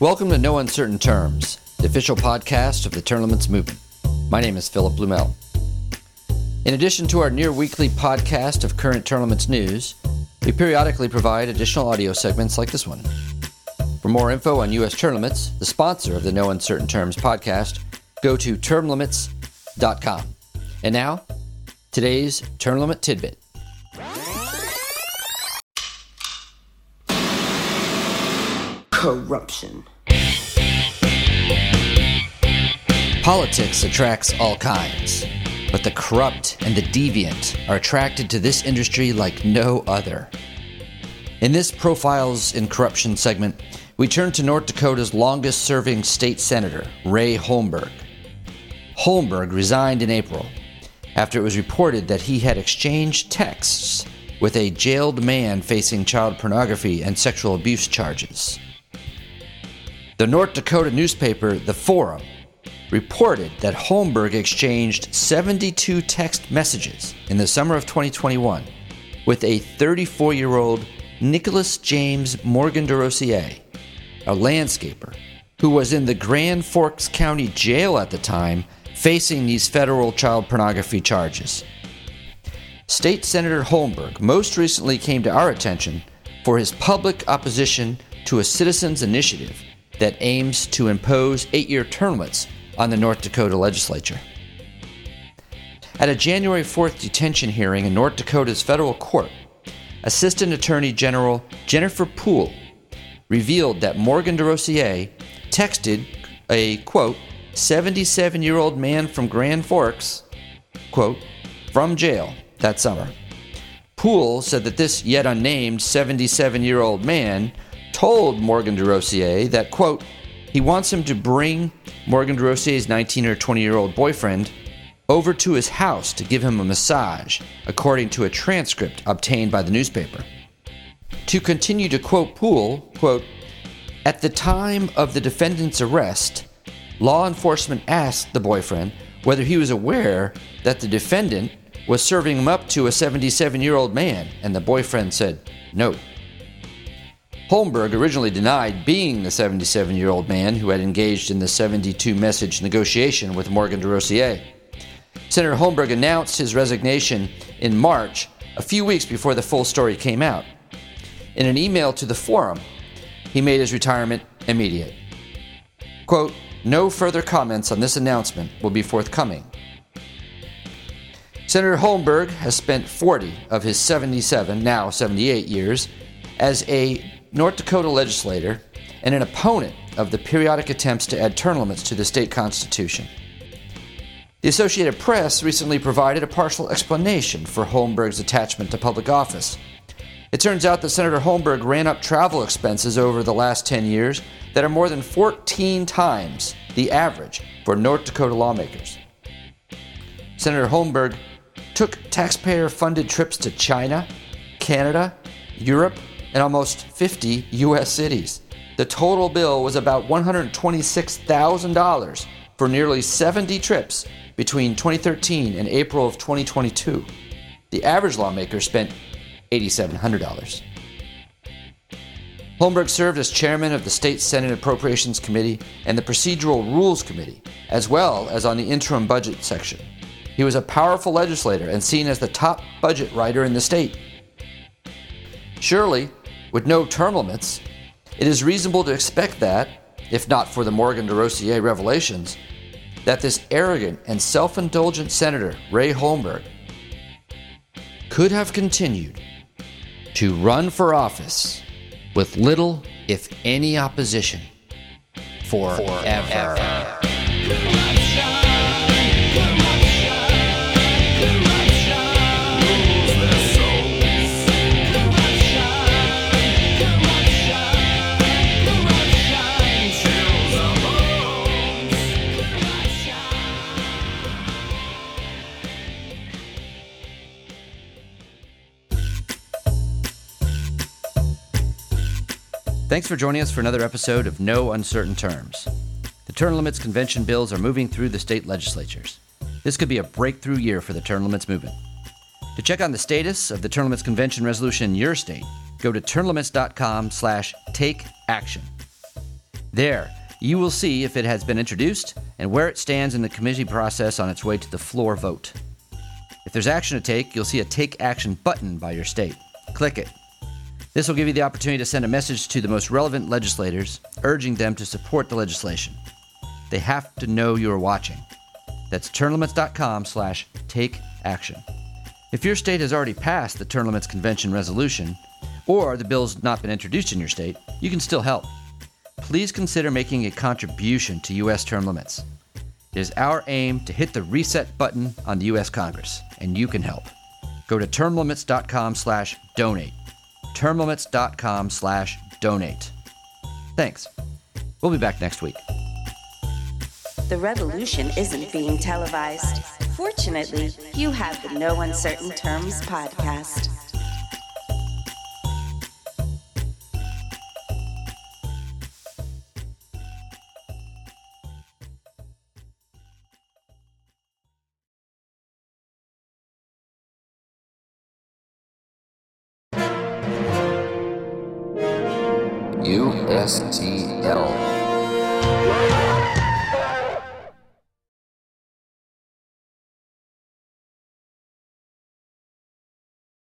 Welcome to No Uncertain Terms, the official podcast of the Limits Movement. My name is Philip Blumel. In addition to our near weekly podcast of current limits news, we periodically provide additional audio segments like this one. For more info on U.S. limits, the sponsor of the No Uncertain Terms podcast, go to termlimits.com. And now, today's term limit tidbit. Corruption. Politics attracts all kinds, but the corrupt and the deviant are attracted to this industry like no other. In this Profiles in Corruption segment, we turn to North Dakota's longest serving state senator, Ray Holmberg. Holmberg resigned in April after it was reported that he had exchanged texts with a jailed man facing child pornography and sexual abuse charges. The North Dakota newspaper, The Forum, reported that Holmberg exchanged 72 text messages in the summer of 2021 with a 34 year old Nicholas James Morgan DeRosier, a landscaper who was in the Grand Forks County Jail at the time facing these federal child pornography charges. State Senator Holmberg most recently came to our attention for his public opposition to a citizens' initiative that aims to impose eight year term limits on the North Dakota legislature. At a January 4th detention hearing in North Dakota's federal court, Assistant Attorney General Jennifer Puhl revealed that Morgan DeRosier texted a quote 77 year old man from Grand Forks quote from jail that summer. Puhl said that this yet unnamed 77 year old man told Morgan DeRosier that, quote, he wants him to bring Morgan DeRosier's 19 or 20 year old boyfriend over to his house to give him a massage, according to a transcript obtained by the newspaper. To continue to quote Puhl, quote, at the time of the defendant's arrest, law enforcement asked the boyfriend whether he was aware that the defendant was serving him up to a 77 year old man, and the boyfriend said no. Holmberg originally denied being the 77 year old man who had engaged in the 72 message negotiation with Morgan DeRosier. Senator Holmberg announced his resignation in March, a few weeks before the full story came out. In an email to the forum, he made his retirement immediate. Quote, no further comments on this announcement will be forthcoming. Senator Holmberg has spent 40 of his 77, now 78 years as a North Dakota legislator and an opponent of the periodic attempts to add term limits to the state constitution. The Associated Press recently provided a partial explanation for Holmberg's attachment to public office. It turns out that Senator Holmberg ran up travel expenses over the last 10 years that are more than 14 times the average for North Dakota lawmakers. Senator Holmberg took taxpayer funded trips to China, Canada, Europe, in almost 50 U.S. cities. The total bill was about $126,000 for nearly 70 trips between 2013 and April of 2022. The average lawmaker spent $8,700. Holmberg served as chairman of the State Senate Appropriations Committee and the Procedural Rules Committee, as well as on the interim budget section. He was a powerful legislator and seen as the top budget writer in the state. Surely, with no term limits, it is reasonable to expect that, if not for the Morgan de DeRosier revelations, that this arrogant and self indulgent Senator, Ray Holmberg, could have continued to run for office with little, if any, opposition forever. forever. Thanks for joining us for another episode of No Uncertain Terms. The term limits convention bills are moving through the state legislatures. This could be a breakthrough year for the term limits movement. To check on the status of the term limits convention resolution in your state, go to termlimits.com slash take action. There, you will see if it has been introduced and where it stands in the committee process on its way to the floor vote. If there's action to take, you'll see a Take Action button by your state. Click it. This will give you the opportunity to send a message to the most relevant legislators, urging them to support the legislation. They have to know you are watching. That's termlimits.com slash take action. If your state has already passed the Term Limits Convention resolution, or the bill's not been introduced in your state, you can still help. Please consider making a contribution to U.S. term limits. It is our aim to hit the reset button on the U.S. Congress, and you can help. Go to termlimits.com slash donate. termlimits.com slash donate. Thanks. We'll be back next week. The revolution isn't being televised. Fortunately, you have the No Uncertain Terms podcast. USTL.